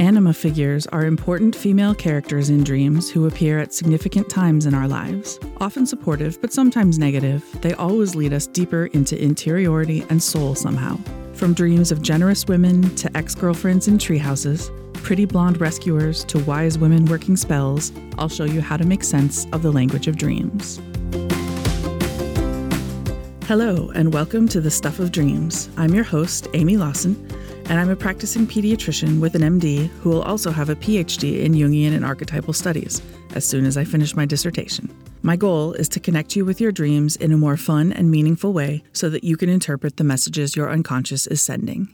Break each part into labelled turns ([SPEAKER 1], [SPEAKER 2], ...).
[SPEAKER 1] Anima figures are important female characters in dreams who appear at significant times in our lives. Often supportive, but sometimes negative, they always lead us deeper into interiority and soul somehow. From dreams of generous women to ex girlfriends in treehouses, pretty blonde rescuers to wise women working spells, I'll show you how to make sense of the language of dreams. Hello, and welcome to the Stuff of Dreams. I'm your host, Amy Lawson and I'm a practicing pediatrician with an MD who will also have a PhD in Jungian and archetypal studies as soon as I finish my dissertation. My goal is to connect you with your dreams in a more fun and meaningful way so that you can interpret the messages your unconscious is sending.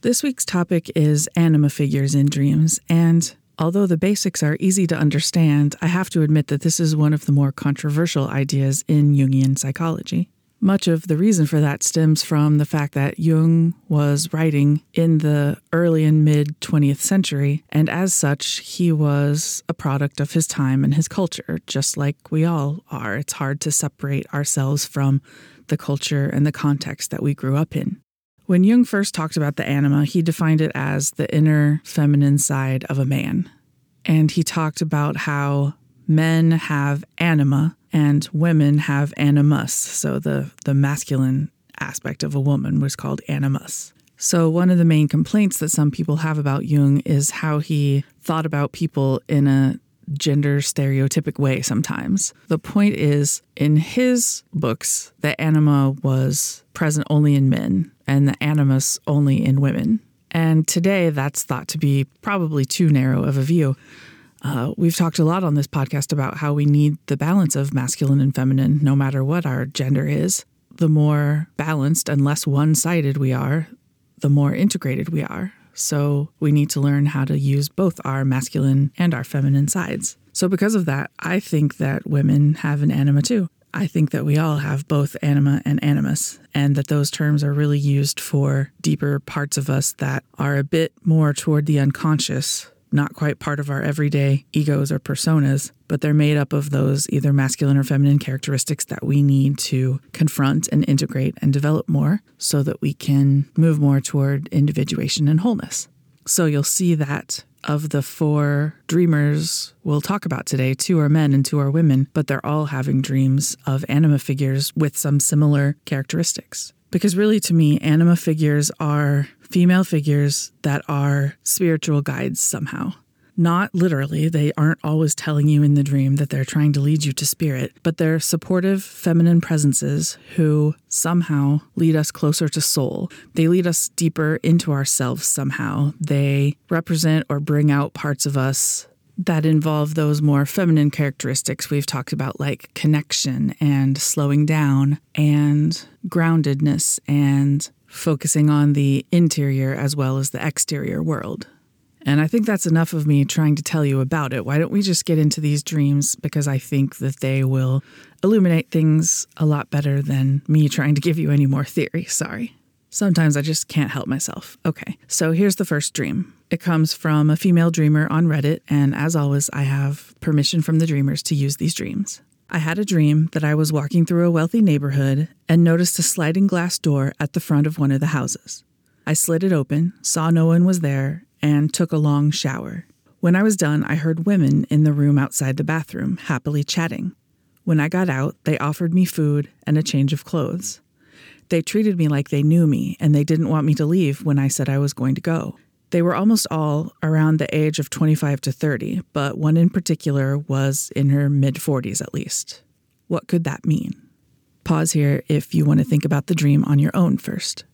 [SPEAKER 1] This week's topic is anima figures in dreams, and although the basics are easy to understand, I have to admit that this is one of the more controversial ideas in Jungian psychology. Much of the reason for that stems from the fact that Jung was writing in the early and mid 20th century, and as such, he was a product of his time and his culture, just like we all are. It's hard to separate ourselves from the culture and the context that we grew up in. When Jung first talked about the anima, he defined it as the inner feminine side of a man. And he talked about how men have anima and women have animus. So the, the masculine aspect of a woman was called animus. So, one of the main complaints that some people have about Jung is how he thought about people in a gender stereotypic way sometimes. The point is, in his books, the anima was present only in men and the animus only in women. And today, that's thought to be probably too narrow of a view. Uh, we've talked a lot on this podcast about how we need the balance of masculine and feminine, no matter what our gender is. The more balanced and less one sided we are, the more integrated we are. So we need to learn how to use both our masculine and our feminine sides. So, because of that, I think that women have an anima too. I think that we all have both anima and animus, and that those terms are really used for deeper parts of us that are a bit more toward the unconscious not quite part of our everyday egos or personas, but they're made up of those either masculine or feminine characteristics that we need to confront and integrate and develop more so that we can move more toward individuation and wholeness. So you'll see that of the four dreamers we'll talk about today, two are men and two are women, but they're all having dreams of anima figures with some similar characteristics. Because really, to me, anima figures are female figures that are spiritual guides somehow. Not literally, they aren't always telling you in the dream that they're trying to lead you to spirit, but they're supportive feminine presences who somehow lead us closer to soul. They lead us deeper into ourselves somehow. They represent or bring out parts of us that involve those more feminine characteristics we've talked about, like connection and slowing down and groundedness and focusing on the interior as well as the exterior world. And I think that's enough of me trying to tell you about it. Why don't we just get into these dreams? Because I think that they will illuminate things a lot better than me trying to give you any more theory. Sorry. Sometimes I just can't help myself. Okay, so here's the first dream. It comes from a female dreamer on Reddit, and as always, I have permission from the dreamers to use these dreams. I had a dream that I was walking through a wealthy neighborhood and noticed a sliding glass door at the front of one of the houses. I slid it open, saw no one was there, and took a long shower. When I was done, I heard women in the room outside the bathroom happily chatting. When I got out, they offered me food and a change of clothes. They treated me like they knew me and they didn't want me to leave when I said I was going to go. They were almost all around the age of 25 to 30, but one in particular was in her mid 40s at least. What could that mean? Pause here if you want to think about the dream on your own first.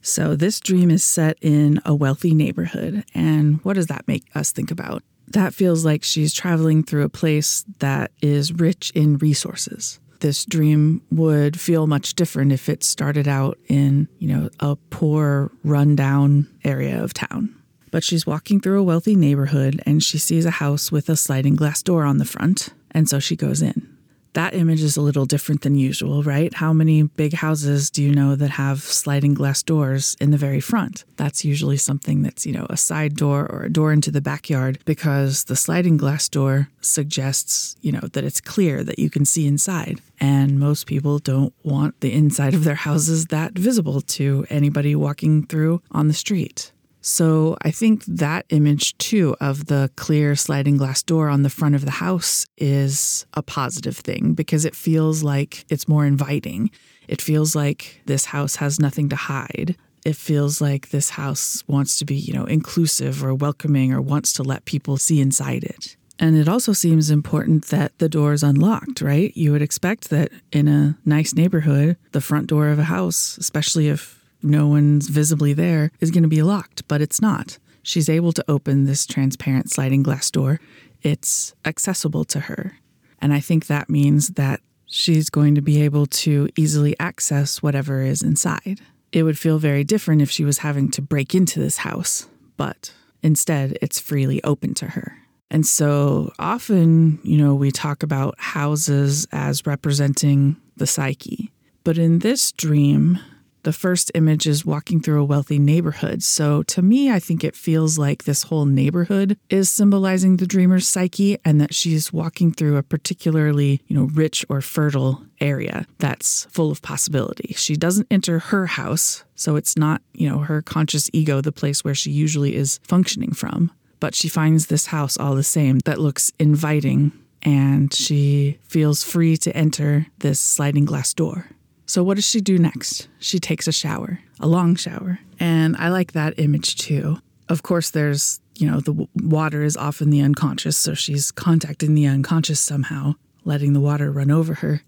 [SPEAKER 1] So, this dream is set in a wealthy neighborhood, and what does that make us think about? That feels like she's traveling through a place that is rich in resources this dream would feel much different if it started out in, you know, a poor, rundown area of town. But she's walking through a wealthy neighborhood and she sees a house with a sliding glass door on the front, and so she goes in that image is a little different than usual, right? How many big houses do you know that have sliding glass doors in the very front? That's usually something that's, you know, a side door or a door into the backyard because the sliding glass door suggests, you know, that it's clear that you can see inside. And most people don't want the inside of their houses that visible to anybody walking through on the street. So I think that image too of the clear sliding glass door on the front of the house is a positive thing because it feels like it's more inviting. It feels like this house has nothing to hide. It feels like this house wants to be, you know, inclusive or welcoming or wants to let people see inside it. And it also seems important that the door is unlocked, right? You would expect that in a nice neighborhood, the front door of a house, especially if no one's visibly there, is going to be locked, but it's not. She's able to open this transparent sliding glass door. It's accessible to her. And I think that means that she's going to be able to easily access whatever is inside. It would feel very different if she was having to break into this house, but instead, it's freely open to her. And so often, you know, we talk about houses as representing the psyche. But in this dream, the first image is walking through a wealthy neighborhood. So to me, I think it feels like this whole neighborhood is symbolizing the dreamer's psyche and that she's walking through a particularly, you know, rich or fertile area that's full of possibility. She doesn't enter her house, so it's not, you know, her conscious ego, the place where she usually is functioning from but she finds this house all the same that looks inviting and she feels free to enter this sliding glass door. So, what does she do next? She takes a shower, a long shower. And I like that image too. Of course, there's, you know, the water is often the unconscious, so she's contacting the unconscious somehow, letting the water run over her.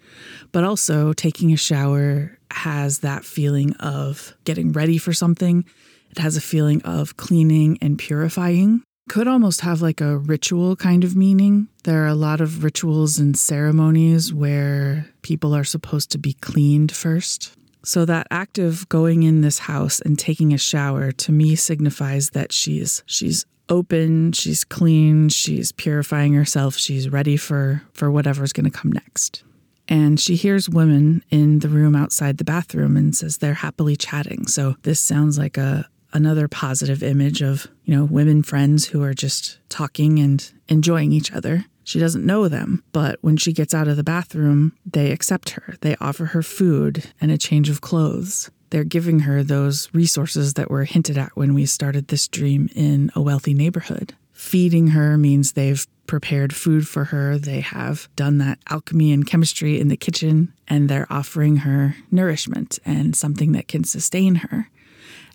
[SPEAKER 1] But also, taking a shower has that feeling of getting ready for something. It has a feeling of cleaning and purifying could almost have like a ritual kind of meaning. There are a lot of rituals and ceremonies where people are supposed to be cleaned first. So that act of going in this house and taking a shower to me signifies that she's she's open, she's clean, she's purifying herself, she's ready for for whatever's going to come next. And she hears women in the room outside the bathroom and says they're happily chatting. So this sounds like a, another positive image of, you know, women friends who are just talking and enjoying each other. She doesn't know them, but when she gets out of the bathroom, they accept her. They offer her food and a change of clothes. They're giving her those resources that were hinted at when we started this dream in a wealthy neighborhood. Feeding her means they've prepared food for her. They have done that alchemy and chemistry in the kitchen, and they're offering her nourishment and something that can sustain her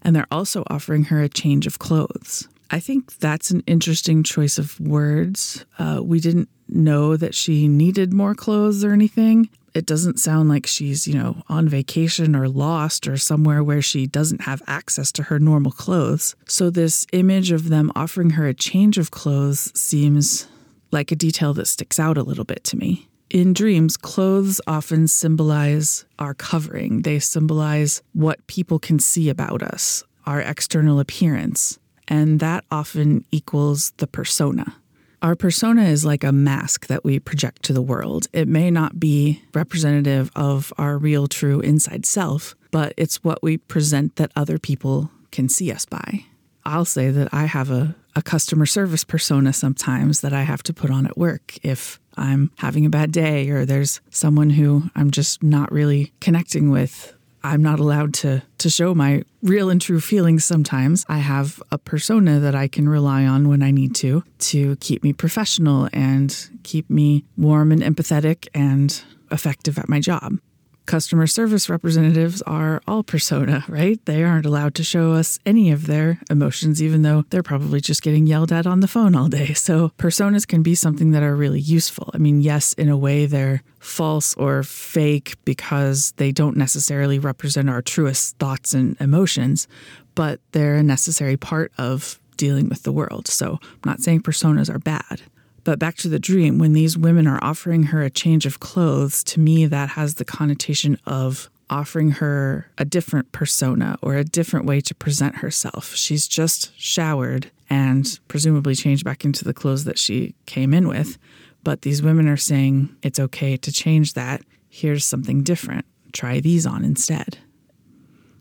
[SPEAKER 1] and they're also offering her a change of clothes. I think that's an interesting choice of words. Uh, we didn't know that she needed more clothes or anything. It doesn't sound like she's, you know, on vacation or lost or somewhere where she doesn't have access to her normal clothes. So, this image of them offering her a change of clothes seems like a detail that sticks out a little bit to me. In dreams, clothes often symbolize our covering. They symbolize what people can see about us, our external appearance, and that often equals the persona. Our persona is like a mask that we project to the world. It may not be representative of our real, true inside self, but it's what we present that other people can see us by. I'll say that I have a, a customer service persona sometimes that I have to put on at work if I'm having a bad day or there's someone who I'm just not really connecting with. I'm not allowed to to show my real and true feelings sometimes. I have a persona that I can rely on when I need to to keep me professional and keep me warm and empathetic and effective at my job customer service representatives are all persona, right? They aren't allowed to show us any of their emotions, even though they're probably just getting yelled at on the phone all day. So, personas can be something that are really useful. I mean, yes, in a way, they're false or fake because they don't necessarily represent our truest thoughts and emotions, but they're a necessary part of dealing with the world. So, I'm not saying personas are bad. But back to the dream, when these women are offering her a change of clothes, to me, that has the connotation of offering her a different persona or a different way to present herself. She's just showered and presumably changed back into the clothes that she came in with. But these women are saying it's okay to change that. Here's something different. Try these on instead.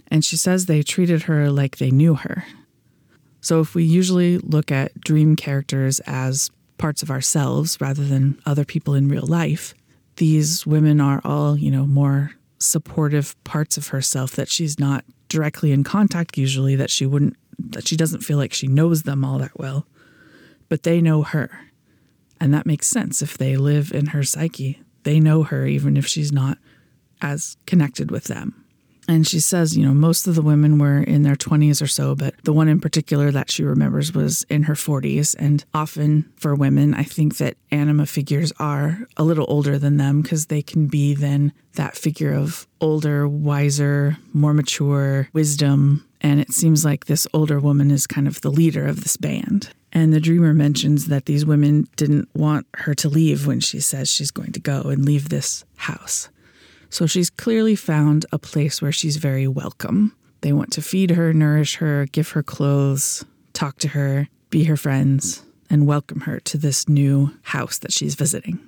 [SPEAKER 1] And she says they treated her like they knew her. So, if we usually look at dream characters as parts of ourselves rather than other people in real life. These women are all, you know, more supportive parts of herself that she's not directly in contact usually that she wouldn't that she doesn't feel like she knows them all that well, but they know her. And that makes sense if they live in her psyche. They know her even if she's not as connected with them. And she says, you know, most of the women were in their 20s or so, but the one in particular that she remembers was in her 40s. And often for women, I think that anima figures are a little older than them because they can be then that figure of older, wiser, more mature wisdom. And it seems like this older woman is kind of the leader of this band. And the dreamer mentions that these women didn't want her to leave when she says she's going to go and leave this house. So she's clearly found a place where she's very welcome. They want to feed her, nourish her, give her clothes, talk to her, be her friends, and welcome her to this new house that she's visiting.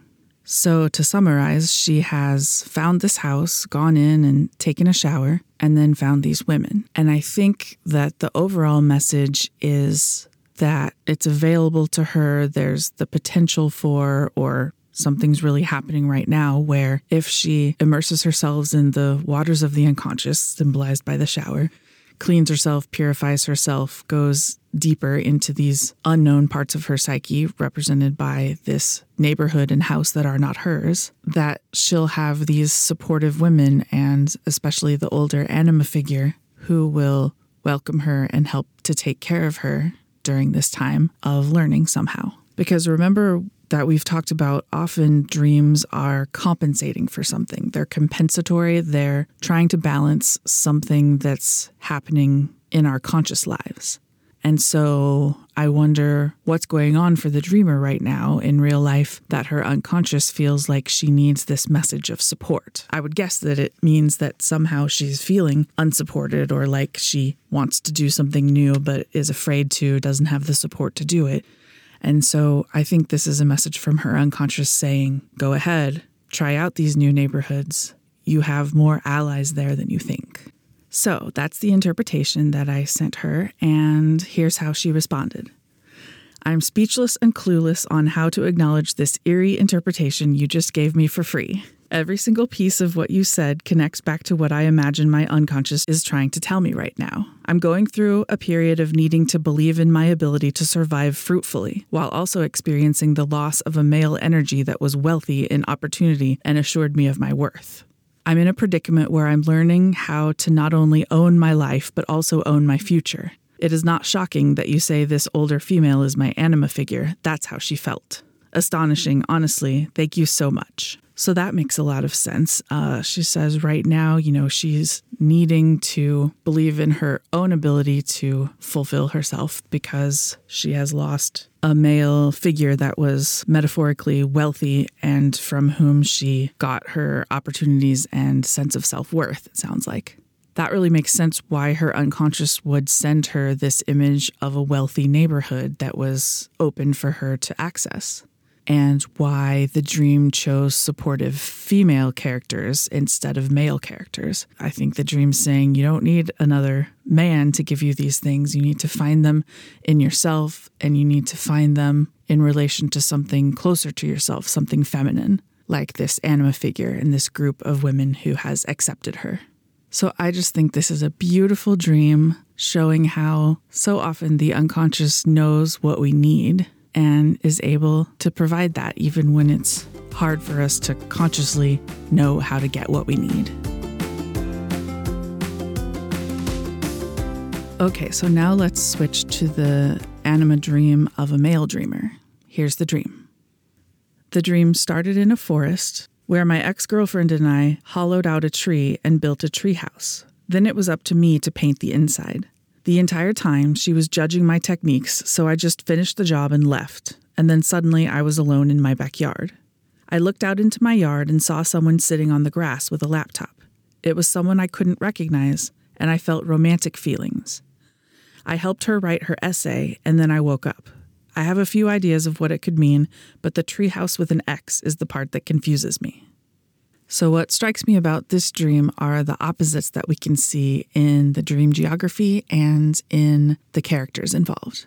[SPEAKER 1] So, to summarize, she has found this house, gone in and taken a shower, and then found these women. And I think that the overall message is that it's available to her. There's the potential for, or something's really happening right now where if she immerses herself in the waters of the unconscious, symbolized by the shower, cleans herself, purifies herself, goes deeper into these unknown parts of her psyche, represented by this neighborhood and house that are not hers, that she'll have these supportive women and especially the older anima figure who will welcome her and help to take care of her during this time of learning somehow. Because remember that we've talked about, often dreams are compensating for something. They're compensatory, they're trying to balance something that's happening in our conscious lives. And so I wonder what's going on for the dreamer right now in real life that her unconscious feels like she needs this message of support. I would guess that it means that somehow she's feeling unsupported or like she wants to do something new but is afraid to, doesn't have the support to do it. And so I think this is a message from her unconscious saying, go ahead, try out these new neighborhoods. You have more allies there than you think. So that's the interpretation that I sent her, and here's how she responded. I'm speechless and clueless on how to acknowledge this eerie interpretation you just gave me for free. Every single piece of what you said connects back to what I imagine my unconscious is trying to tell me right now. I'm going through a period of needing to believe in my ability to survive fruitfully, while also experiencing the loss of a male energy that was wealthy in opportunity and assured me of my worth. I'm in a predicament where I'm learning how to not only own my life, but also own my future. It is not shocking that you say this older female is my anima figure. That's how she felt. Astonishing, honestly. Thank you so much. So that makes a lot of sense. Uh, she says right now, you know, she's needing to believe in her own ability to fulfill herself because she has lost a male figure that was metaphorically wealthy and from whom she got her opportunities and sense of self worth, it sounds like. That really makes sense why her unconscious would send her this image of a wealthy neighborhood that was open for her to access and why the dream chose supportive female characters instead of male characters. I think the dream's saying you don't need another man to give you these things. You need to find them in yourself and you need to find them in relation to something closer to yourself, something feminine, like this anima figure in this group of women who has accepted her. So I just think this is a beautiful dream showing how so often the unconscious knows what we need and is able to provide that even when it's hard for us to consciously know how to get what we need. Okay, so now let's switch to the anima dream of a male dreamer. Here's the dream. The dream started in a forest where my ex girlfriend and I hollowed out a tree and built a treehouse. Then it was up to me to paint the inside. The entire time, she was judging my techniques, so I just finished the job and left, and then suddenly I was alone in my backyard. I looked out into my yard and saw someone sitting on the grass with a laptop. It was someone I couldn't recognize, and I felt romantic feelings. I helped her write her essay, and then I woke up. I have a few ideas of what it could mean, but the treehouse with an ex is the part that confuses me. So, what strikes me about this dream are the opposites that we can see in the dream geography and in the characters involved.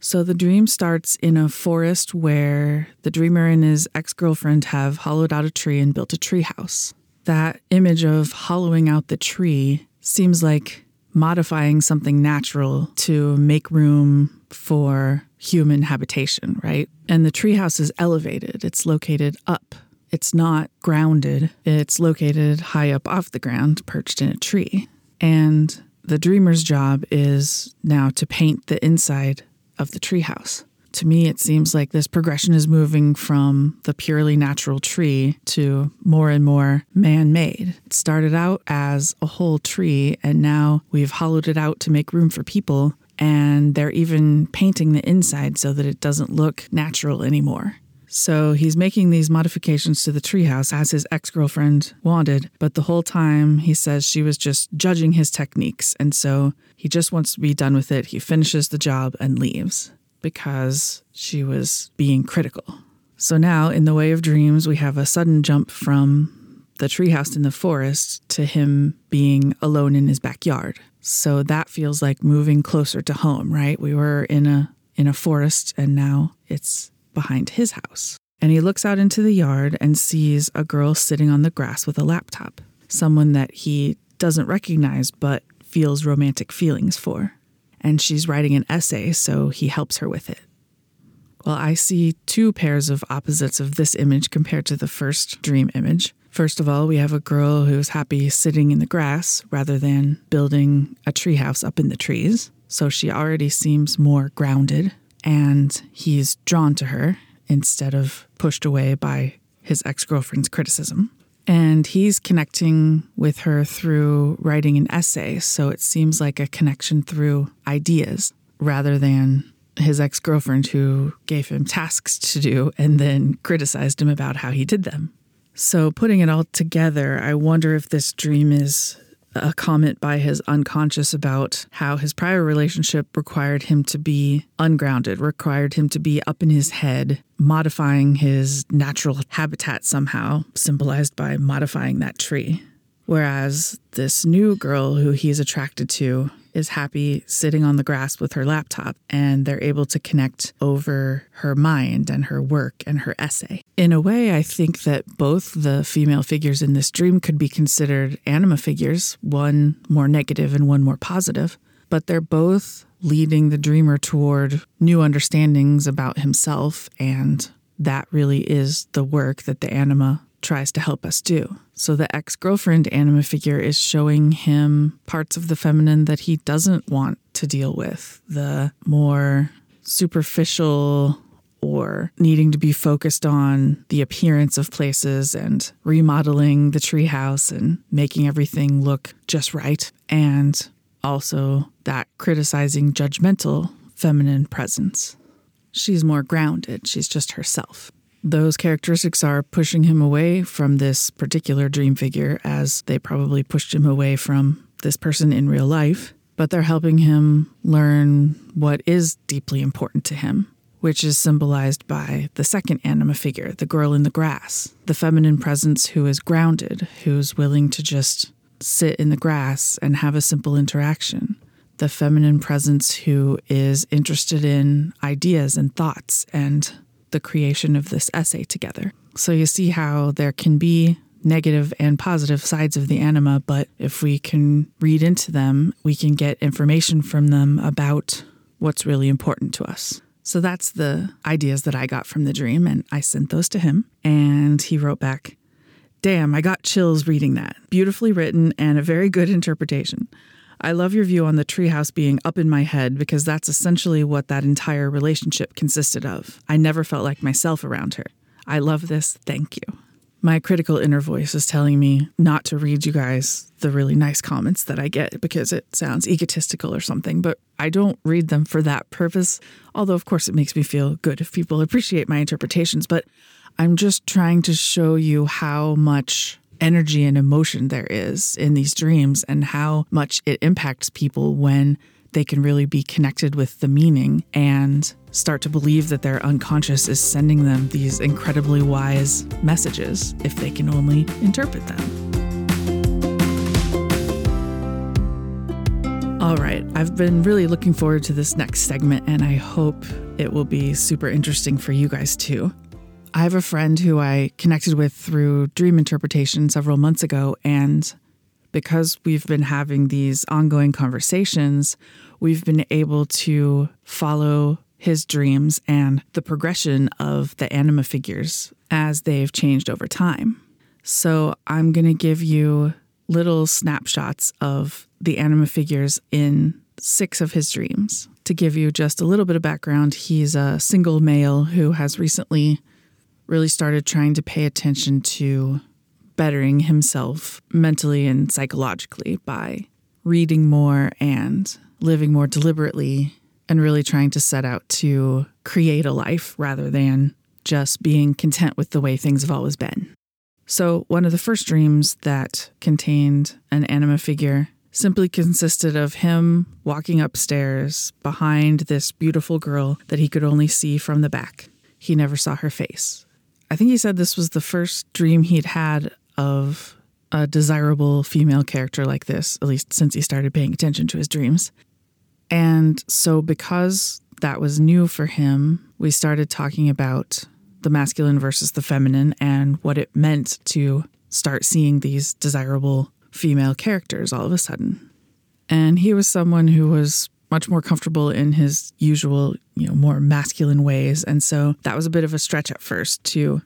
[SPEAKER 1] So, the dream starts in a forest where the dreamer and his ex girlfriend have hollowed out a tree and built a tree house. That image of hollowing out the tree seems like modifying something natural to make room for human habitation, right? And the treehouse is elevated, it's located up. It's not grounded, it's located high up off the ground, perched in a tree. And the dreamer's job is now to paint the inside of the treehouse. To me, it seems like this progression is moving from the purely natural tree to more and more man made. It started out as a whole tree, and now we've hollowed it out to make room for people, and they're even painting the inside so that it doesn't look natural anymore. So he's making these modifications to the treehouse as his ex girlfriend wanted, but the whole time he says she was just judging his techniques, and so he just wants to be done with it. He finishes the job and leaves because she was being critical. So now, in the way of dreams, we have a sudden jump from the treehouse in the forest to him being alone in his backyard. So that feels like moving closer to home, right? We were in a in a forest and now it's behind his house. And he looks out into the yard and sees a girl sitting on the grass with a laptop, someone that he doesn't recognize but feels romantic feelings for. And she's writing an essay, so he helps her with it. Well, I see two pairs of opposites of this image compared to the first dream image. First of all, we have a girl who's happy sitting in the grass rather than building a treehouse up in the trees. So she already seems more grounded and he's drawn to her instead of pushed away by his ex girlfriend's criticism. And he's connecting with her through writing an essay, so it seems like a connection through ideas rather than his ex girlfriend who gave him tasks to do and then criticized him about how he did them. So, putting it all together, I wonder if this dream is a comment by his unconscious about how his prior relationship required him to be ungrounded, required him to be up in his head, modifying his natural habitat somehow, symbolized by modifying that tree. Whereas this new girl who he's attracted to is happy sitting on the grass with her laptop and they're able to connect over her mind and her work and her essay. In a way, I think that both the female figures in this dream could be considered anima figures, one more negative and one more positive, but they're both leading the dreamer toward new understandings about himself and that really is the work that the anima tries to help us do. So the ex girlfriend anima figure is showing him parts of the feminine that he doesn't want to deal with, the more superficial or needing to be focused on the appearance of places and remodeling the treehouse and making everything look just right. And also that criticizing judgmental feminine presence. She's more grounded, she's just herself. Those characteristics are pushing him away from this particular dream figure, as they probably pushed him away from this person in real life, but they're helping him learn what is deeply important to him, which is symbolized by the second anima figure, the girl in the grass, the feminine presence who is grounded, who's willing to just sit in the grass and have a simple interaction. The feminine presence who is interested in ideas and thoughts and the creation of this essay together. So you see how there can be negative and positive sides of the anima, but if we can read into them, we can get information from them about what's really important to us. So that's the ideas that I got from the dream, and I sent those to him. And he wrote back, Damn, I got chills reading that. Beautifully written and a very good interpretation. I love your view on the treehouse being up in my head because that's essentially what that entire relationship consisted of. I never felt like myself around her. I love this. Thank you. My critical inner voice is telling me not to read you guys the really nice comments that I get because it sounds egotistical or something, but I don't read them for that purpose. Although, of course, it makes me feel good if people appreciate my interpretations, but I'm just trying to show you how much energy and emotion there is in these dreams and how much it impacts people when they can really be connected with the meaning and start to believe that their unconscious is sending them these incredibly wise messages if they can only interpret them. All right, I've been really looking forward to this next segment, and I hope it will be super interesting for you guys too. I have a friend who I connected with through dream interpretation several months ago, and because we've been having these ongoing conversations, we've been able to follow his dreams and the progression of the anima figures as they've changed over time. So I'm going to give you little snapshots of the anima figures in six of his dreams. To give you just a little bit of background, he's a single male who has recently really started trying to pay attention to bettering himself mentally and psychologically by reading more and living more deliberately and really trying to set out to create a life rather than just being content with the way things have always been. So, one of the first dreams that contained an anima figure simply consisted of him walking upstairs behind this beautiful girl that he could only see from the back. He never saw her face. I think he said this was the first dream he'd had of a desirable female character like this, at least since he started paying attention to his dreams. And so, because that was new for him, we started talking about the masculine versus the feminine and what it meant to start seeing these desirable female characters all of a sudden. And he was someone who was much more comfortable in his usual, you know, more masculine ways. And so that was a bit of a stretch at first to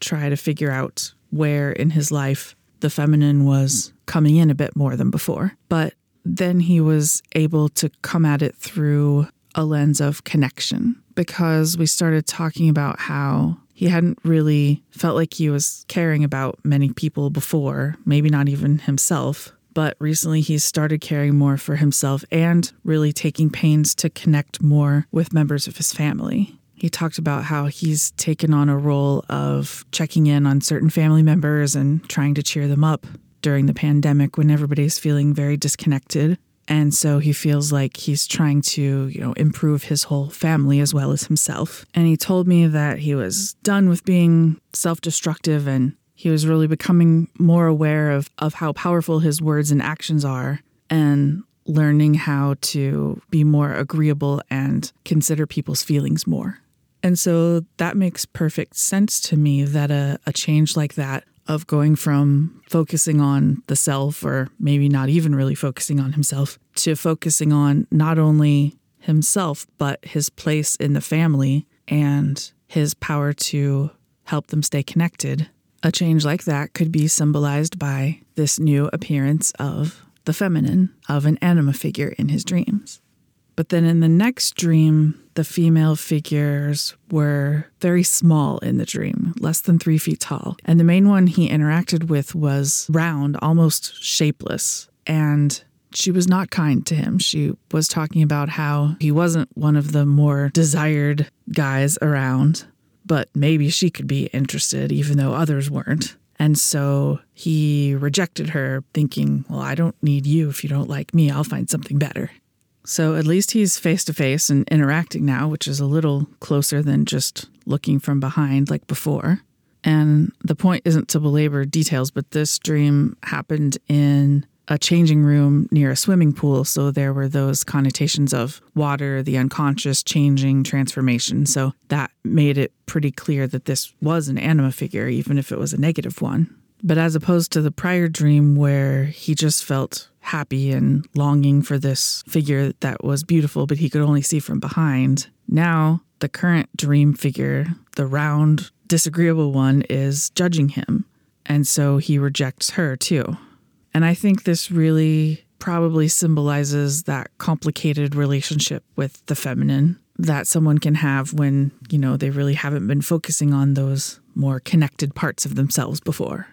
[SPEAKER 1] try to figure out where in his life the feminine was coming in a bit more than before. But then he was able to come at it through a lens of connection because we started talking about how he hadn't really felt like he was caring about many people before, maybe not even himself. But recently he's started caring more for himself and really taking pains to connect more with members of his family. He talked about how he's taken on a role of checking in on certain family members and trying to cheer them up during the pandemic when everybody's feeling very disconnected. And so he feels like he's trying to, you know, improve his whole family as well as himself. And he told me that he was done with being self-destructive and he was really becoming more aware of, of how powerful his words and actions are and learning how to be more agreeable and consider people's feelings more. And so that makes perfect sense to me that a, a change like that of going from focusing on the self, or maybe not even really focusing on himself, to focusing on not only himself, but his place in the family and his power to help them stay connected. A change like that could be symbolized by this new appearance of the feminine, of an anima figure in his dreams. But then in the next dream, the female figures were very small in the dream, less than three feet tall. And the main one he interacted with was round, almost shapeless. And she was not kind to him. She was talking about how he wasn't one of the more desired guys around, but maybe she could be interested, even though others weren't. And so he rejected her, thinking, Well, I don't need you if you don't like me. I'll find something better. So at least he's face to face and interacting now, which is a little closer than just looking from behind like before. And the point isn't to belabor details, but this dream happened in a changing room near a swimming pool. So there were those connotations of water, the unconscious, changing, transformation. So that made it pretty clear that this was an anima figure, even if it was a negative one. But as opposed to the prior dream where he just felt happy and longing for this figure that was beautiful, but he could only see from behind, now the current dream figure, the round, disagreeable one, is judging him. And so he rejects her too. And I think this really probably symbolizes that complicated relationship with the feminine that someone can have when, you know, they really haven't been focusing on those more connected parts of themselves before.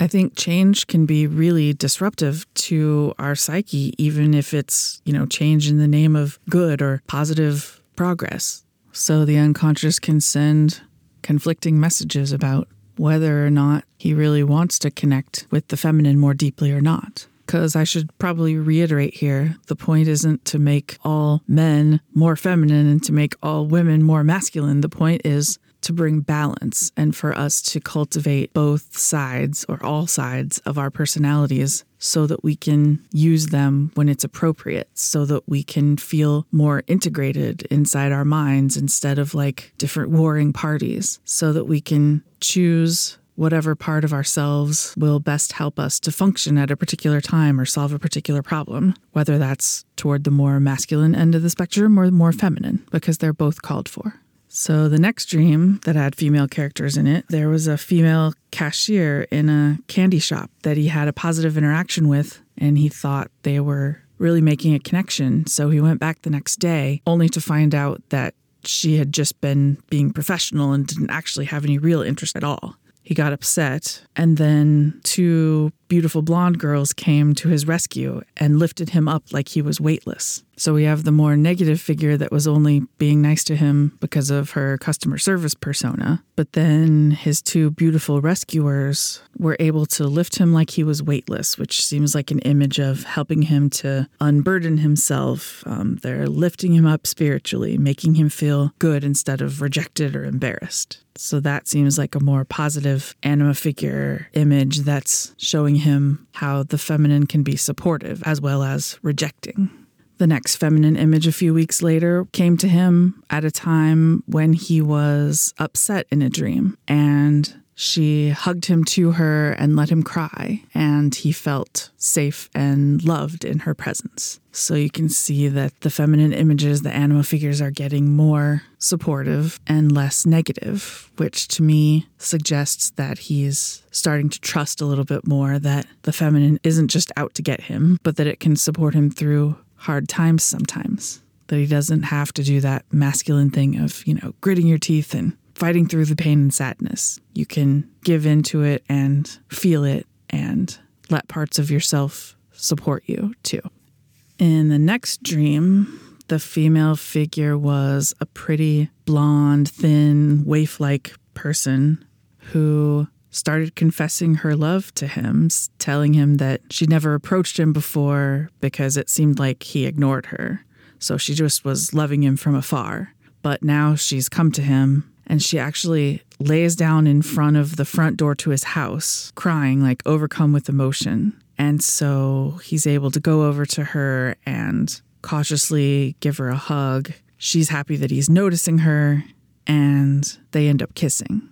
[SPEAKER 1] I think change can be really disruptive to our psyche, even if it's, you know, change in the name of good or positive progress. So the unconscious can send conflicting messages about whether or not he really wants to connect with the feminine more deeply or not. Because I should probably reiterate here the point isn't to make all men more feminine and to make all women more masculine. The point is to bring balance and for us to cultivate both sides or all sides of our personalities so that we can use them when it's appropriate, so that we can feel more integrated inside our minds instead of like different warring parties, so that we can choose whatever part of ourselves will best help us to function at a particular time or solve a particular problem, whether that's toward the more masculine end of the spectrum or the more feminine, because they're both called for. So, the next dream that had female characters in it, there was a female cashier in a candy shop that he had a positive interaction with, and he thought they were really making a connection. So, he went back the next day only to find out that she had just been being professional and didn't actually have any real interest at all. He got upset, and then two beautiful blonde girls came to his rescue and lifted him up like he was weightless. So we have the more negative figure that was only being nice to him because of her customer service persona. But then his two beautiful rescuers were able to lift him like he was weightless, which seems like an image of helping him to unburden himself. Um, they're lifting him up spiritually, making him feel good instead of rejected or embarrassed. So that seems like a more positive anima figure image that's showing him how the feminine can be supportive as well as rejecting. The next feminine image a few weeks later came to him at a time when he was upset in a dream. And she hugged him to her and let him cry, and he felt safe and loved in her presence. So you can see that the feminine images, the anima figures, are getting more supportive and less negative, which to me suggests that he's starting to trust a little bit more that the feminine isn't just out to get him, but that it can support him through hard times sometimes. That he doesn't have to do that masculine thing of, you know, gritting your teeth and fighting through the pain and sadness. You can give into it and feel it and let parts of yourself support you too. In the next dream, the female figure was a pretty blonde, thin, waif like person who started confessing her love to him, telling him that she'd never approached him before because it seemed like he ignored her. So she just was loving him from afar. But now she's come to him and she actually lays down in front of the front door to his house, crying, like overcome with emotion. And so he's able to go over to her and cautiously give her a hug. She's happy that he's noticing her, and they end up kissing.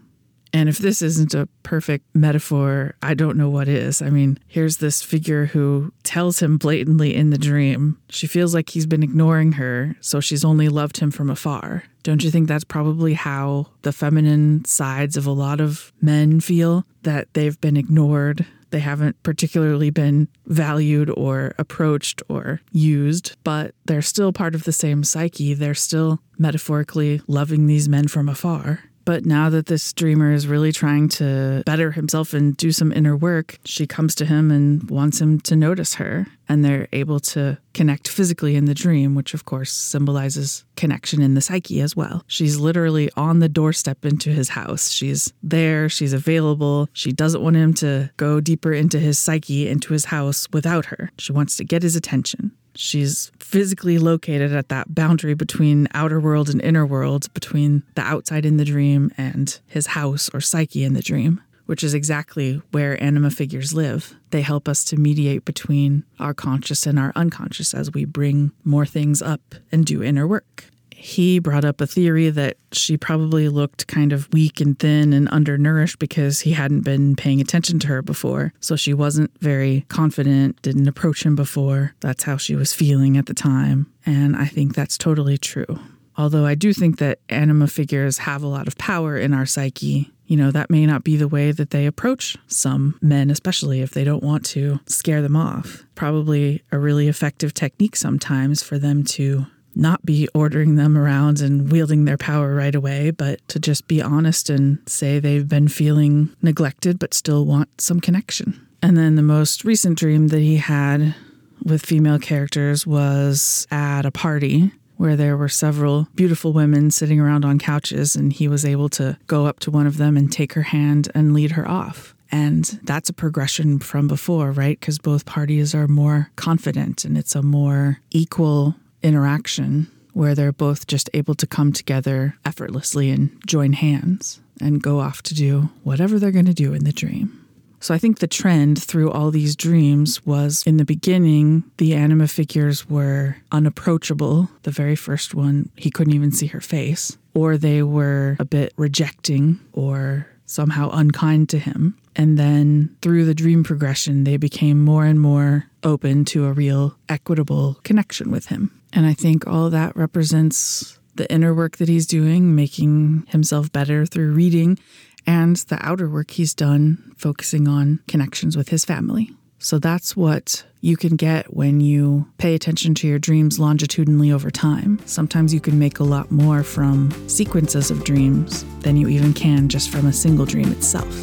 [SPEAKER 1] And if this isn't a perfect metaphor, I don't know what is. I mean, here's this figure who tells him blatantly in the dream she feels like he's been ignoring her, so she's only loved him from afar. Don't you think that's probably how the feminine sides of a lot of men feel? That they've been ignored, they haven't particularly been valued or approached or used, but they're still part of the same psyche. They're still metaphorically loving these men from afar. But now that this dreamer is really trying to better himself and do some inner work, she comes to him and wants him to notice her. And they're able to connect physically in the dream, which of course symbolizes connection in the psyche as well. She's literally on the doorstep into his house. She's there, she's available. She doesn't want him to go deeper into his psyche, into his house without her. She wants to get his attention. She's physically located at that boundary between outer world and inner world, between the outside in the dream and his house or psyche in the dream, which is exactly where anima figures live. They help us to mediate between our conscious and our unconscious as we bring more things up and do inner work he brought up a theory that she probably looked kind of weak and thin and undernourished because he hadn't been paying attention to her before. So she wasn't very confident, didn't approach him before. That's how she was feeling at the time. And I think that's totally true. Although I do think that anima figures have a lot of power in our psyche, you know, that may not be the way that they approach some men, especially if they don't want to scare them off. Probably a really effective technique sometimes for them to not be ordering them around and wielding their power right away, but to just be honest and say they've been feeling neglected but still want some connection. And then the most recent dream that he had with female characters was at a party where there were several beautiful women sitting around on couches, and he was able to go up to one of them and take her hand and lead her off. And that's a progression from before, right? Because both parties are more confident and it's a more equal interaction where they're both just able to come together effortlessly and join hands and go off to do whatever they're going to do in the dream. So I think the trend through all these dreams was in the beginning, the anima figures were unapproachable. The very first one, he couldn't even see her face, or they were a bit rejecting or somehow unkind to him. And then through the dream progression, they became more and more open to a real equitable connection with him. And I think all that represents the inner work that he's doing, making himself better through reading, and the outer work he's done, focusing on connections with his family. So that's what you can get when you pay attention to your dreams longitudinally over time. Sometimes you can make a lot more from sequences of dreams than you even can just from a single dream itself.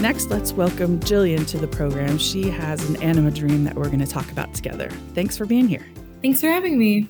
[SPEAKER 1] Next, let's welcome Jillian to the program. She has an anima dream that we're going to talk about together. Thanks for being here.
[SPEAKER 2] Thanks for having me.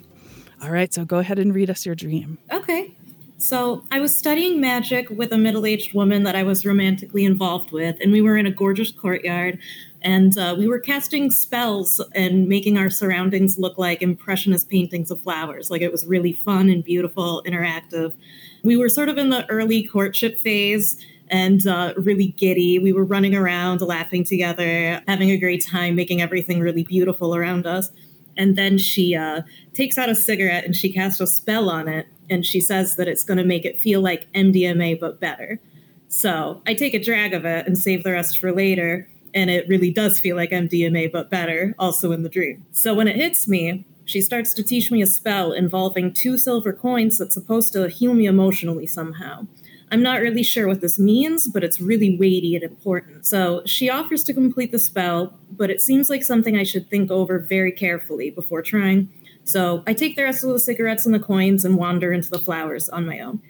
[SPEAKER 1] All right, so go ahead and read us your dream.
[SPEAKER 2] Okay. So, I was studying magic with a middle aged woman that I was romantically involved with, and we were in a gorgeous courtyard, and uh, we were casting spells and making our surroundings look like impressionist paintings of flowers. Like, it was really fun and beautiful, interactive. We were sort of in the early courtship phase and uh, really giddy. We were running around, laughing together, having a great time, making everything really beautiful around us. And then she uh, takes out a cigarette and she casts a spell on it. And she says that it's going to make it feel like MDMA, but better. So I take a drag of it and save the rest for later. And it really does feel like MDMA, but better, also in the dream. So when it hits me, she starts to teach me a spell involving two silver coins that's supposed to heal me emotionally somehow. I'm not really sure what this means, but it's really weighty and important. So she offers to complete the spell, but it seems like something I should think over very carefully before trying. So I take the rest of the cigarettes and the coins and wander into the flowers on my own.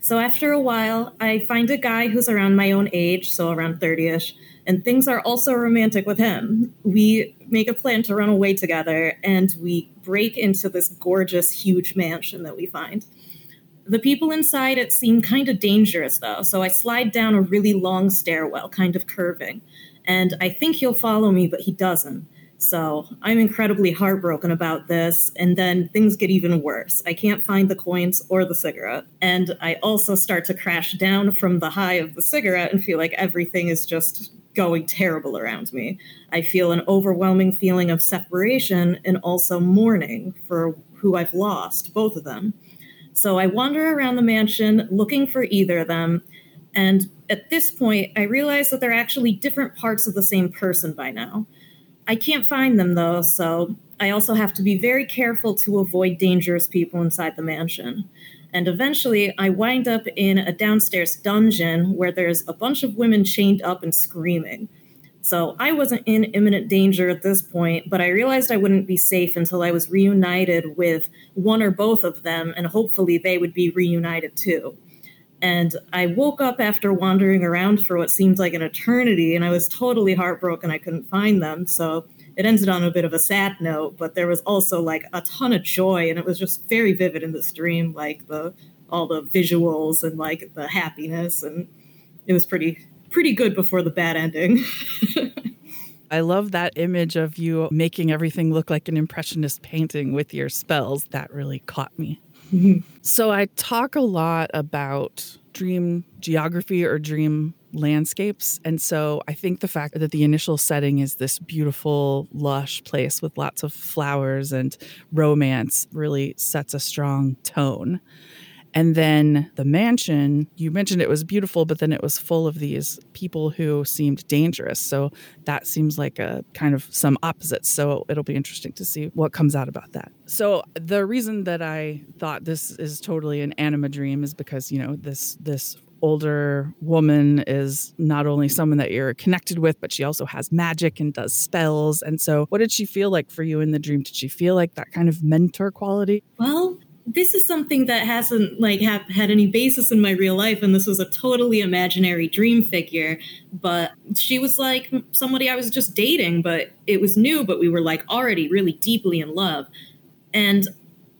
[SPEAKER 2] So after a while, I find a guy who's around my own age, so around 30 ish, and things are also romantic with him. We make a plan to run away together and we break into this gorgeous, huge mansion that we find. The people inside it seem kind of dangerous, though, so I slide down a really long stairwell, kind of curving. And I think he'll follow me, but he doesn't. So I'm incredibly heartbroken about this. And then things get even worse. I can't find the coins or the cigarette. And I also start to crash down from the high of the cigarette and feel like everything is just going terrible around me. I feel an overwhelming feeling of separation and also mourning for who I've lost, both of them. So I wander around the mansion looking for either of them. And at this point, I realize that they're actually different parts of the same person by now. I can't find them though, so I also have to be very careful to avoid dangerous people inside the mansion. And eventually, I wind up in a downstairs dungeon where there's a bunch of women chained up and screaming. So I wasn't in imminent danger at this point, but I realized I wouldn't be safe until I was reunited with one or both of them, and hopefully they would be reunited too. And I woke up after wandering around for what seemed like an eternity, and I was totally heartbroken I couldn't find them. So it ended on a bit of a sad note, but there was also like a ton of joy, and it was just very vivid in this dream, like the all the visuals and like the happiness, and it was pretty pretty good before the bad ending.
[SPEAKER 1] I love that image of you making everything look like an impressionist painting with your spells. That really caught me. Mm-hmm. So I talk a lot about dream geography or dream landscapes. And so I think the fact that the initial setting is this beautiful, lush place with lots of flowers and romance really sets a strong tone. And then the mansion, you mentioned it was beautiful, but then it was full of these people who seemed dangerous. So that seems like a kind of some opposites. So it'll be interesting to see what comes out about that. So the reason that I thought this is totally an anima dream is because, you know, this this older woman is not only someone that you're connected with, but she also has magic and does spells. And so, what did she feel like for you in the dream? Did she feel like that kind of mentor quality?
[SPEAKER 2] Well, this is something that hasn't like had any basis in my real life and this was a totally imaginary dream figure but she was like somebody i was just dating but it was new but we were like already really deeply in love. And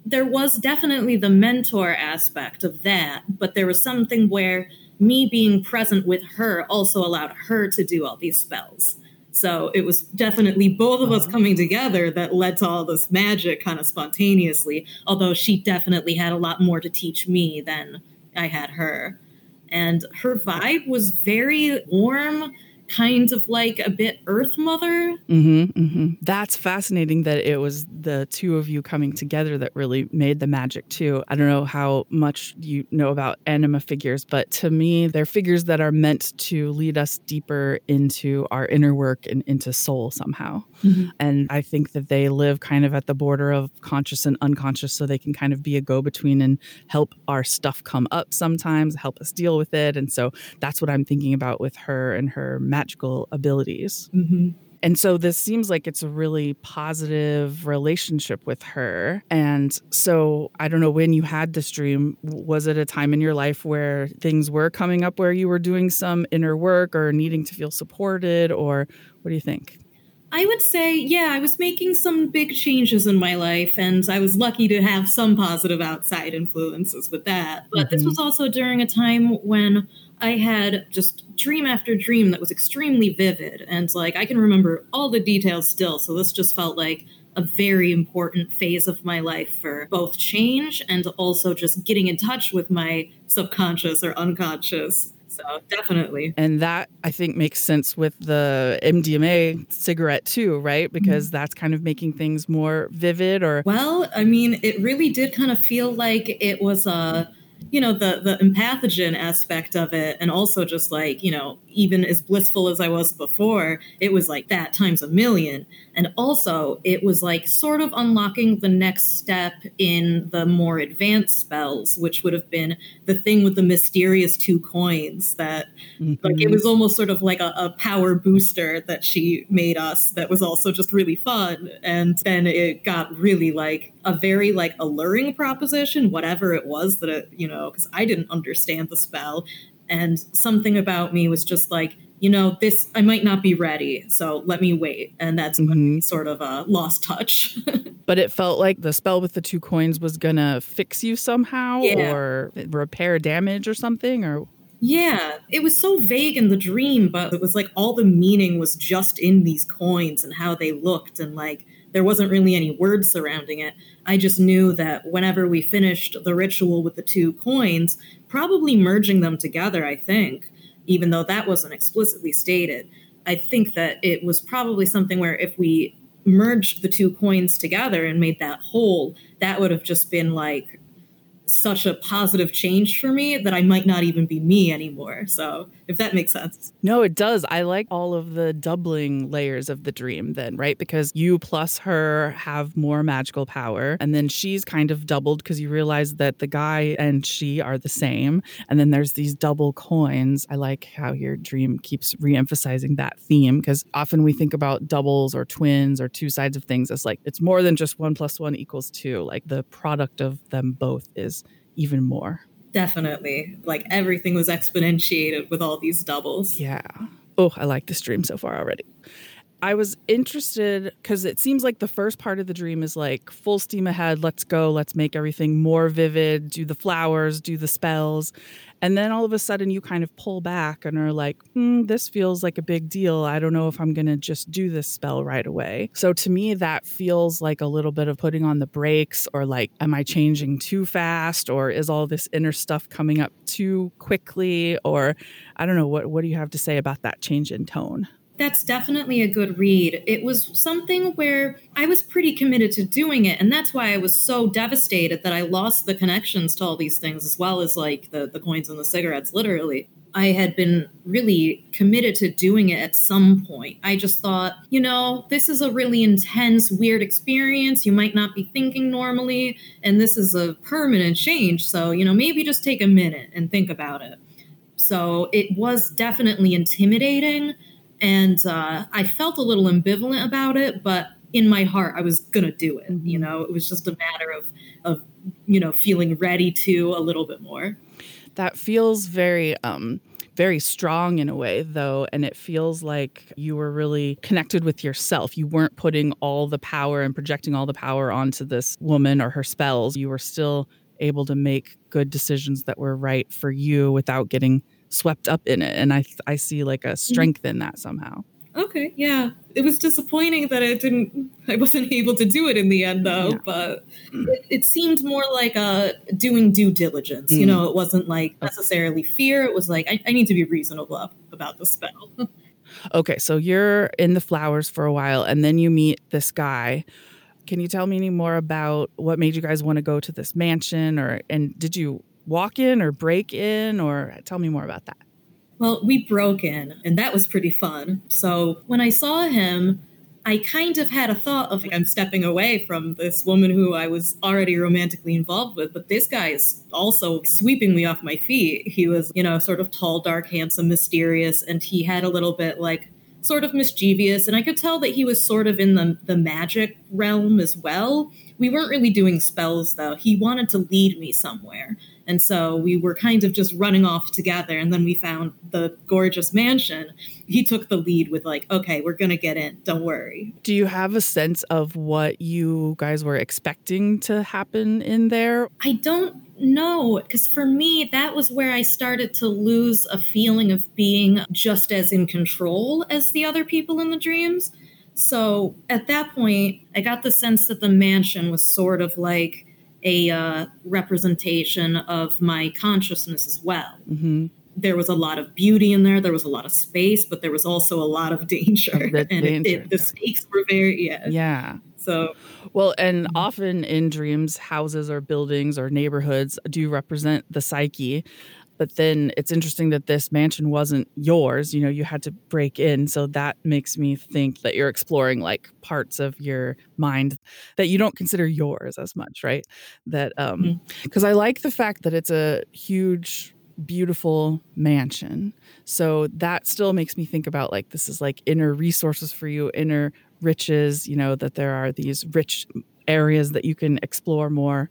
[SPEAKER 2] there was definitely the mentor aspect of that but there was something where me being present with her also allowed her to do all these spells so it was definitely both of us uh-huh. coming together that led to all this magic kind of spontaneously. Although she definitely had a lot more to teach me than I had her. And her vibe was very warm kind of like a bit Earth Mother.
[SPEAKER 1] Mm-hmm, mm-hmm. That's fascinating that it was the two of you coming together that really made the magic too. I don't know how much you know about anima figures, but to me, they're figures that are meant to lead us deeper into our inner work and into soul somehow. Mm-hmm. And I think that they live kind of at the border of conscious and unconscious, so they can kind of be a go between and help our stuff come up sometimes, help us deal with it. And so that's what I'm thinking about with her and her magical abilities. Mm-hmm. And so this seems like it's a really positive relationship with her. And so I don't know when you had this dream, was it a time in your life where things were coming up where you were doing some inner work or needing to feel supported? Or what do you think?
[SPEAKER 2] I would say, yeah, I was making some big changes in my life, and I was lucky to have some positive outside influences with that. But mm-hmm. this was also during a time when I had just dream after dream that was extremely vivid. And like, I can remember all the details still. So this just felt like a very important phase of my life for both change and also just getting in touch with my subconscious or unconscious. So definitely.
[SPEAKER 1] And that I think makes sense with the MDMA cigarette too, right? Because mm-hmm. that's kind of making things more vivid or
[SPEAKER 2] Well, I mean, it really did kind of feel like it was a you know the the empathogen aspect of it and also just like you know even as blissful as i was before it was like that times a million. And also it was like sort of unlocking the next step in the more advanced spells which would have been the thing with the mysterious two coins that mm-hmm. like it was almost sort of like a, a power booster that she made us that was also just really fun. And then it got really like a very like alluring proposition whatever it was that it you know because i didn't understand the spell and something about me was just like you know this i might not be ready so let me wait and that's mm-hmm. sort of a lost touch
[SPEAKER 1] but it felt like the spell with the two coins was gonna fix you somehow yeah. or repair damage or something or
[SPEAKER 2] yeah, it was so vague in the dream, but it was like all the meaning was just in these coins and how they looked, and like there wasn't really any words surrounding it. I just knew that whenever we finished the ritual with the two coins, probably merging them together, I think, even though that wasn't explicitly stated. I think that it was probably something where if we merged the two coins together and made that whole, that would have just been like such a positive change for me that I might not even be me anymore. So, if that makes sense.
[SPEAKER 1] No, it does. I like all of the doubling layers of the dream, then, right? Because you plus her have more magical power. And then she's kind of doubled because you realize that the guy and she are the same. And then there's these double coins. I like how your dream keeps reemphasizing that theme because often we think about doubles or twins or two sides of things as like it's more than just one plus one equals two. Like the product of them both is even more.
[SPEAKER 2] Definitely. Like everything was exponentiated with all these doubles.
[SPEAKER 1] Yeah. Oh, I like this dream so far already. I was interested because it seems like the first part of the dream is like full steam ahead, let's go, let's make everything more vivid, do the flowers, do the spells. And then all of a sudden you kind of pull back and are like, hmm, this feels like a big deal. I don't know if I'm going to just do this spell right away. So to me, that feels like a little bit of putting on the brakes or like, am I changing too fast? Or is all this inner stuff coming up too quickly? Or I don't know. What, what do you have to say about that change in tone?
[SPEAKER 2] That's definitely a good read. It was something where I was pretty committed to doing it. And that's why I was so devastated that I lost the connections to all these things, as well as like the, the coins and the cigarettes, literally. I had been really committed to doing it at some point. I just thought, you know, this is a really intense, weird experience. You might not be thinking normally, and this is a permanent change. So, you know, maybe just take a minute and think about it. So it was definitely intimidating and uh, I felt a little ambivalent about it, but in my heart, I was gonna do it. You know, it was just a matter of of you know feeling ready to a little bit more.
[SPEAKER 1] That feels very um very strong in a way though and it feels like you were really connected with yourself you weren't putting all the power and projecting all the power onto this woman or her spells you were still able to make good decisions that were right for you without getting swept up in it and i i see like a mm-hmm. strength in that somehow
[SPEAKER 2] okay yeah it was disappointing that i didn't i wasn't able to do it in the end though yeah. but it, it, seemed more like a doing due diligence mm. you know it wasn't like necessarily fear it was like I, I need to be reasonable about the spell
[SPEAKER 1] Okay, so you're in the flowers for a while and then you meet this guy. Can you tell me any more about what made you guys want to go to this mansion or and did you walk in or break in or tell me more about that?
[SPEAKER 2] Well, we broke in and that was pretty fun. So, when I saw him, I kind of had a thought of like, I'm stepping away from this woman who I was already romantically involved with, but this guy is also sweeping me off my feet. He was, you know, sort of tall, dark, handsome, mysterious, and he had a little bit like sort of mischievous, and I could tell that he was sort of in the the magic realm as well. We weren't really doing spells though. He wanted to lead me somewhere. And so we were kind of just running off together. And then we found the gorgeous mansion. He took the lead with, like, okay, we're going to get in. Don't worry.
[SPEAKER 1] Do you have a sense of what you guys were expecting to happen in there?
[SPEAKER 2] I don't know. Because for me, that was where I started to lose a feeling of being just as in control as the other people in the dreams. So at that point, I got the sense that the mansion was sort of like a uh, representation of my consciousness as well. Mm-hmm. There was a lot of beauty in there. There was a lot of space, but there was also a lot of danger, and danger. It, it, the stakes were very yeah.
[SPEAKER 1] Yeah.
[SPEAKER 2] So,
[SPEAKER 1] well, and often in dreams, houses or buildings or neighborhoods do represent the psyche. But then it's interesting that this mansion wasn't yours. You know, you had to break in. So that makes me think that you're exploring like parts of your mind that you don't consider yours as much, right? That, um, because mm-hmm. I like the fact that it's a huge, beautiful mansion. So that still makes me think about like this is like inner resources for you, inner riches, you know, that there are these rich areas that you can explore more.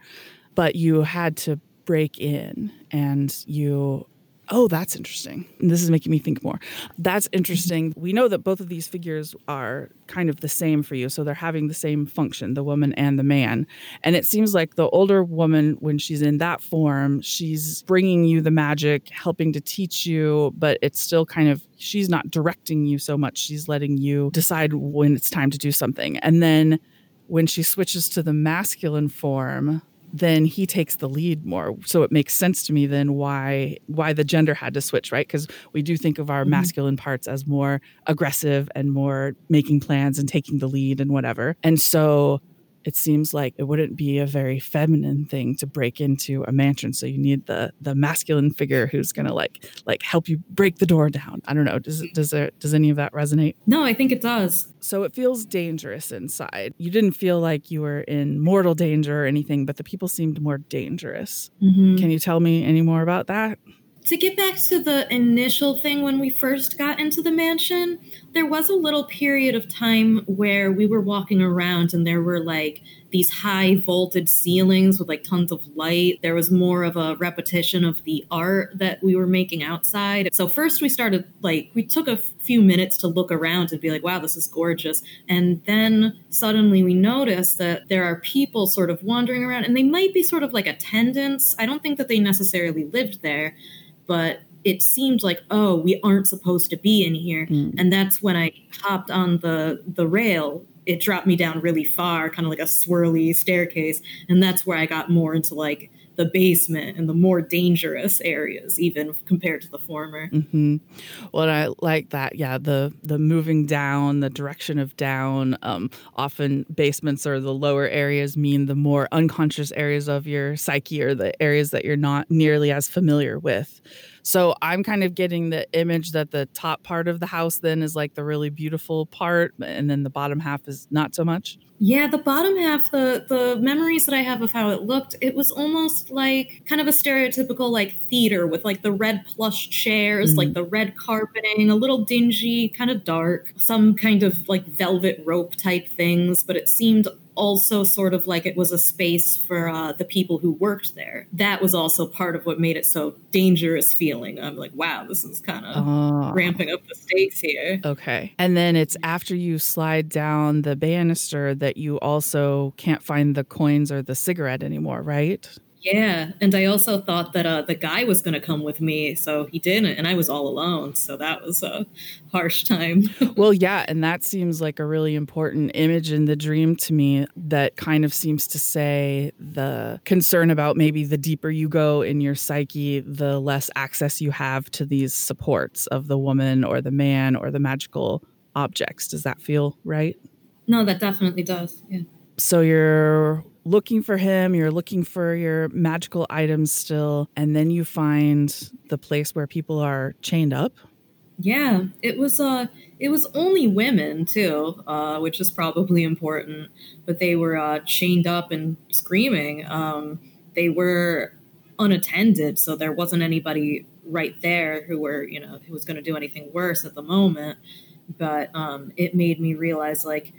[SPEAKER 1] But you had to break in and you oh that's interesting. This is making me think more. That's interesting. We know that both of these figures are kind of the same for you so they're having the same function the woman and the man. And it seems like the older woman when she's in that form she's bringing you the magic helping to teach you but it's still kind of she's not directing you so much. She's letting you decide when it's time to do something. And then when she switches to the masculine form then he takes the lead more. So it makes sense to me then why why the gender had to switch, right? Because we do think of our mm-hmm. masculine parts as more aggressive and more making plans and taking the lead and whatever. And so it seems like it wouldn't be a very feminine thing to break into a mansion. So you need the the masculine figure who's going to like like help you break the door down. I don't know. Does does there does any of that resonate?
[SPEAKER 2] No i think it does.
[SPEAKER 1] So it feels dangerous inside. You didn't feel like you were in mortal danger or anything but the people seemed more dangerous. Mm-hmm. can you tell me any more about that
[SPEAKER 2] to get back to the initial thing when we first got into the mansion, there was a little period of time where we were walking around and there were like these high vaulted ceilings with like tons of light. There was more of a repetition of the art that we were making outside. So, first we started like, we took a few minutes to look around and be like, wow, this is gorgeous. And then suddenly we noticed that there are people sort of wandering around and they might be sort of like attendants. I don't think that they necessarily lived there but it seemed like oh we aren't supposed to be in here. Mm. and that's when i hopped on the the rail. It dropped me down really far kind of like a swirly staircase. And that's where i got more into like the basement and the more dangerous areas even compared to the former
[SPEAKER 1] mm-hmm. well i like that yeah the the moving down the direction of down um, often basements or the lower areas mean the more unconscious areas of your psyche or the areas that you're not nearly as familiar with so I'm kind of getting the image that the top part of the house then is like the really beautiful part, and then the bottom half is not so much.
[SPEAKER 2] Yeah, the bottom half, the the memories that I have of how it looked, it was almost like kind of a stereotypical like theater with like the red plush chairs, mm-hmm. like the red carpeting, a little dingy, kind of dark, some kind of like velvet rope type things, but it seemed also sort of like it was a space for uh, the people who worked there. That was also part of what made it so dangerous feeling. I'm like, wow, this is kind of oh. ramping up the stakes here.
[SPEAKER 1] Okay. And then it's after you slide down the banister that you also can't find the coins or the cigarette anymore, right?
[SPEAKER 2] Yeah, and I also thought that uh, the guy was going to come with me, so he didn't, and I was all alone. So that was a harsh time.
[SPEAKER 1] well, yeah, and that seems like a really important image in the dream to me. That kind of seems to say the concern about maybe the deeper you go in your psyche, the less access you have to these supports of the woman or the man or the magical objects. Does that feel right?
[SPEAKER 2] No, that definitely does. Yeah.
[SPEAKER 1] So you're looking for him, you're looking for your magical items still, and then you find the place where people are chained up.
[SPEAKER 2] Yeah, it was uh it was only women too, uh, which is probably important, but they were uh, chained up and screaming. Um, they were unattended, so there wasn't anybody right there who were, you know, who was going to do anything worse at the moment. But um, it made me realize, like,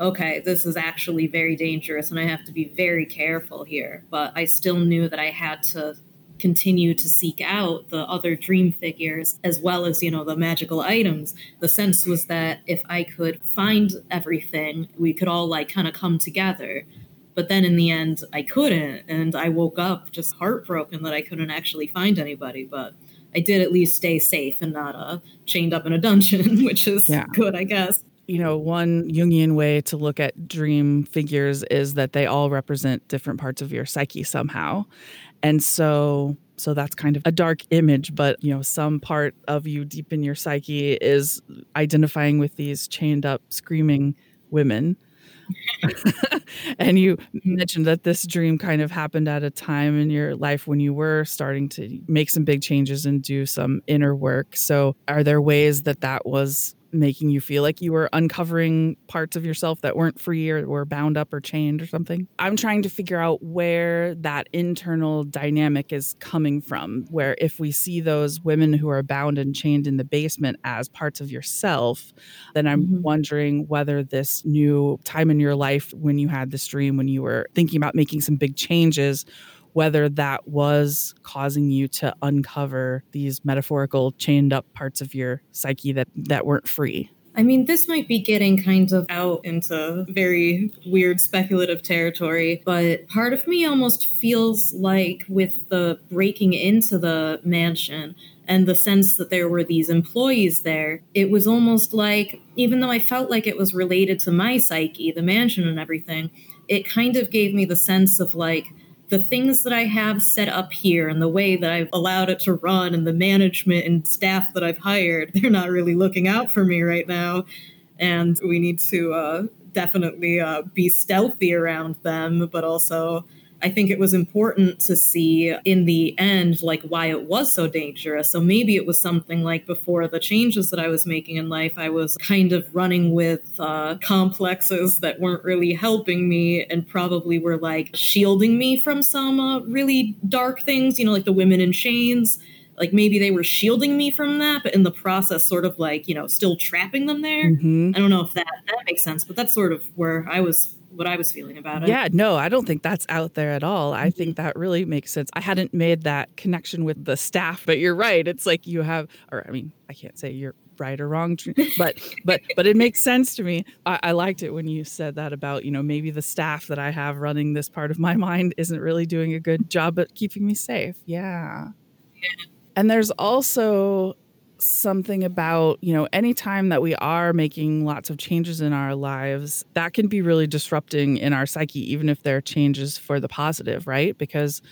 [SPEAKER 2] okay, this is actually very dangerous and I have to be very careful here. But I still knew that I had to continue to seek out the other dream figures as well as, you know, the magical items. The sense was that if I could find everything, we could all like kind of come together. But then in the end, I couldn't. And I woke up just heartbroken that I couldn't actually find anybody. But I did at least stay safe and not uh, chained up in a dungeon, which is yeah. good, I guess
[SPEAKER 1] you know, one Jungian way to look at dream figures is that they all represent different parts of your psyche somehow. And so so that's kind of a dark image, but you know, some part of you deep in your psyche is identifying with these chained up screaming women. and you mentioned that this dream kind of happened at a time in your life when you were starting to make some big changes and do some inner work. So, are there ways that that was making you feel like you were uncovering parts of yourself that weren't free or were bound up or chained or something. I'm trying to figure out where that internal dynamic is coming from. Where if we see those women who are bound and chained in the basement as parts of yourself, then I'm mm-hmm. wondering whether this new time in your life when you had this dream, when you were thinking about making some big changes, whether that was causing you to uncover these metaphorical chained up parts of your psyche that that weren't free?
[SPEAKER 2] I mean, this might be getting kind of out into very weird speculative territory, but part of me almost feels like with the breaking into the mansion and the sense that there were these employees there, it was almost like, even though I felt like it was related to my psyche, the mansion and everything, it kind of gave me the sense of like, the things that I have set up here and the way that I've allowed it to run and the management and staff that I've hired, they're not really looking out for me right now. And we need to uh, definitely uh, be stealthy around them, but also I think it was important to see in the end, like why it was so dangerous. So maybe it was something like before the changes that I was making in life, I was kind of running with uh, complexes that weren't really helping me and probably were like shielding me from some uh, really dark things, you know, like the women in chains. Like maybe they were shielding me from that, but in the process, sort of like, you know, still trapping them there. Mm-hmm. I don't know if that, that makes sense, but that's sort of where I was what I was feeling about it.
[SPEAKER 1] Yeah, no, I don't think that's out there at all. I think mm-hmm. that really makes sense. I hadn't made that connection with the staff, but you're right. It's like you have, or I mean, I can't say you're right or wrong, but but but it makes sense to me. I, I liked it when you said that about you know maybe the staff that I have running this part of my mind isn't really doing a good job at keeping me safe. Yeah. yeah. And there's also something about, you know, anytime that we are making lots of changes in our lives, that can be really disrupting in our psyche, even if they're changes for the positive, right? Because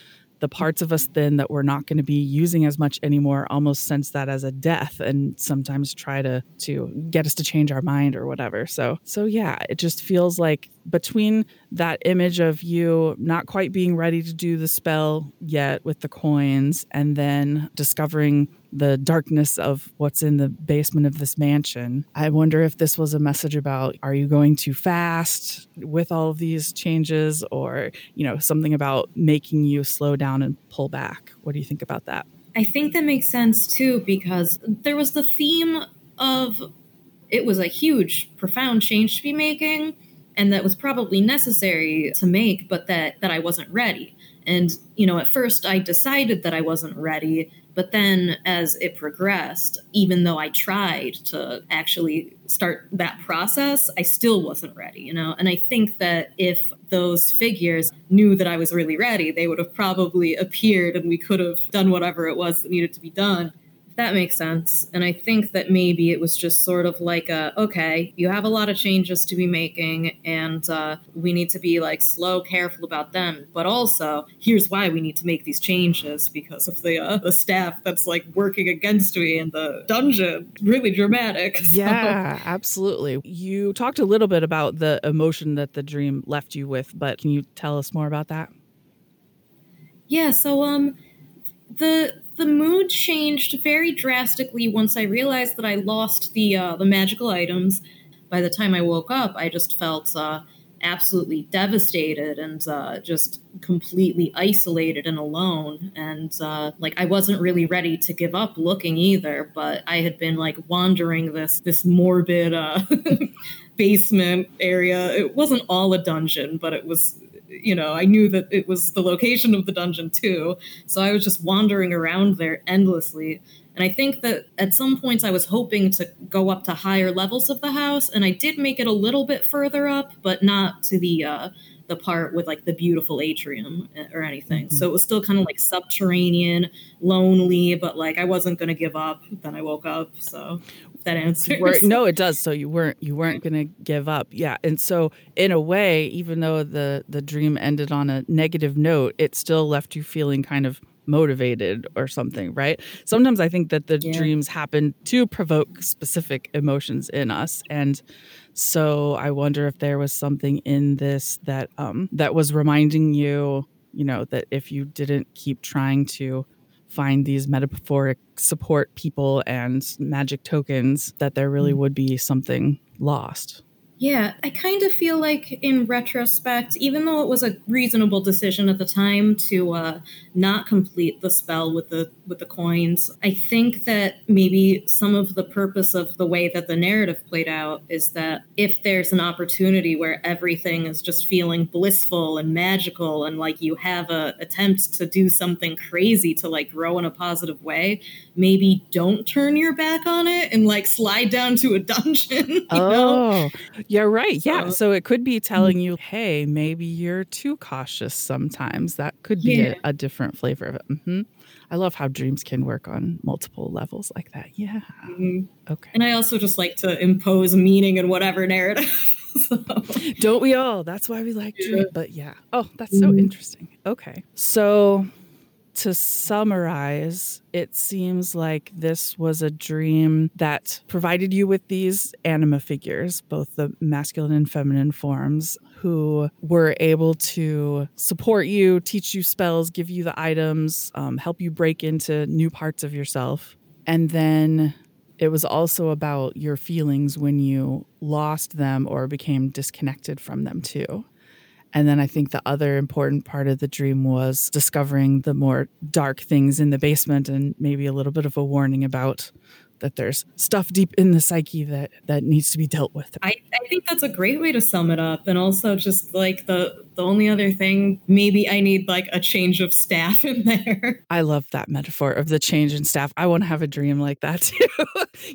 [SPEAKER 1] the parts of us then that we're not going to be using as much anymore almost sense that as a death and sometimes try to to get us to change our mind or whatever so so yeah it just feels like between that image of you not quite being ready to do the spell yet with the coins and then discovering the darkness of what's in the basement of this mansion. I wonder if this was a message about are you going too fast with all of these changes or, you know, something about making you slow down and pull back. What do you think about that?
[SPEAKER 2] I think that makes sense too because there was the theme of it was a huge profound change to be making and that was probably necessary to make but that that I wasn't ready. And you know, at first I decided that I wasn't ready But then as it progressed, even though I tried to actually start that process, I still wasn't ready, you know? And I think that if those figures knew that I was really ready, they would have probably appeared and we could have done whatever it was that needed to be done that makes sense. And I think that maybe it was just sort of like a okay, you have a lot of changes to be making, and uh, we need to be like slow, careful about them. But also, here's why we need to make these changes because of the uh, the staff that's like working against me in the dungeon. Really dramatic.
[SPEAKER 1] So. Yeah, absolutely. You talked a little bit about the emotion that the dream left you with, but can you tell us more about that?
[SPEAKER 2] Yeah. So um, the the mood changed very drastically once I realized that I lost the uh, the magical items. By the time I woke up, I just felt uh, absolutely devastated and uh, just completely isolated and alone. And uh, like I wasn't really ready to give up looking either, but I had been like wandering this this morbid uh, basement area. It wasn't all a dungeon, but it was you know, I knew that it was the location of the dungeon too. So I was just wandering around there endlessly. And I think that at some points I was hoping to go up to higher levels of the house, and I did make it a little bit further up, but not to the uh, the part with like the beautiful atrium eh, or anything. Mm-hmm. So it was still kind of like subterranean, lonely, but like I wasn't going to give up. Then I woke up. So that answers.
[SPEAKER 1] no, it does. So you weren't you weren't going to give up. Yeah. And so in a way, even though the the dream ended on a negative note, it still left you feeling kind of motivated or something, right? Sometimes I think that the yeah. dreams happen to provoke specific emotions in us and so I wonder if there was something in this that um that was reminding you, you know, that if you didn't keep trying to find these metaphoric support people and magic tokens, that there really mm. would be something lost.
[SPEAKER 2] Yeah, I kind of feel like in retrospect, even though it was a reasonable decision at the time to uh, not complete the spell with the with the coins, I think that maybe some of the purpose of the way that the narrative played out is that if there's an opportunity where everything is just feeling blissful and magical, and like you have a attempt to do something crazy to like grow in a positive way, maybe don't turn your back on it and like slide down to a dungeon. oh.
[SPEAKER 1] Know? Yeah, right. Yeah. So it could be telling you, hey, maybe you're too cautious sometimes. That could be yeah. a, a, different flavor of it. Mm-hmm. I love how dreams can work on multiple levels like that. Yeah. Mm-hmm. Okay.
[SPEAKER 2] And I also just like to impose meaning in whatever narrative.
[SPEAKER 1] so. Don't we all? That's why we like yeah. dreams. But yeah. Oh, that's mm-hmm. so interesting. Okay. So to summarize, it seems like this was a dream that provided you with these anima figures, both the masculine and feminine forms, who were able to support you, teach you spells, give you the items, um, help you break into new parts of yourself. And then it was also about your feelings when you lost them or became disconnected from them, too. And then I think the other important part of the dream was discovering the more dark things in the basement and maybe a little bit of a warning about that there's stuff deep in the psyche that that needs to be dealt with.
[SPEAKER 2] I, I think that's a great way to sum it up. And also just like the the only other thing, maybe I need like a change of staff in there.
[SPEAKER 1] I love that metaphor of the change in staff. I want to have a dream like that too.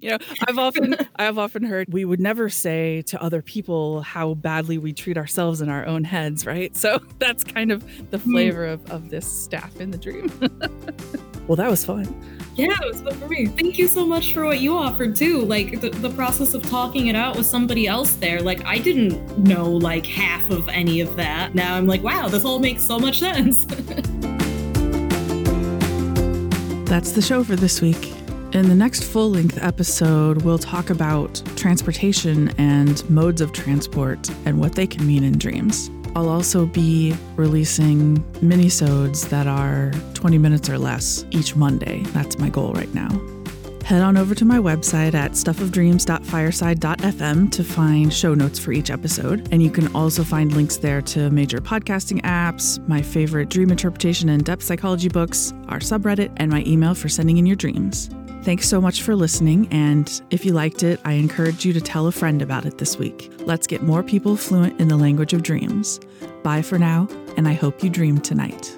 [SPEAKER 1] you know, I've often I've often heard we would never say to other people how badly we treat ourselves in our own heads, right? So that's kind of the hmm. flavor mm. of, of this staff in the dream. well, that was fun.
[SPEAKER 2] Yeah, it was fun for me. Thank you so much for what you offered too. Like the, the process of talking it out with somebody else there. Like I didn't know like half of any of that. Now I'm like, wow, this all makes so much sense.
[SPEAKER 1] That's the show for this week. In the next full length episode, we'll talk about transportation and modes of transport and what they can mean in dreams. I'll also be releasing minisodes that are 20 minutes or less each Monday. That's my goal right now. Head on over to my website at stuffofdreams.fireside.fm to find show notes for each episode. And you can also find links there to major podcasting apps, my favorite dream interpretation and depth psychology books, our subreddit, and my email for sending in your dreams. Thanks so much for listening, and if you liked it, I encourage you to tell a friend about it this week. Let's get more people fluent in the language of dreams. Bye for now, and I hope you dream tonight.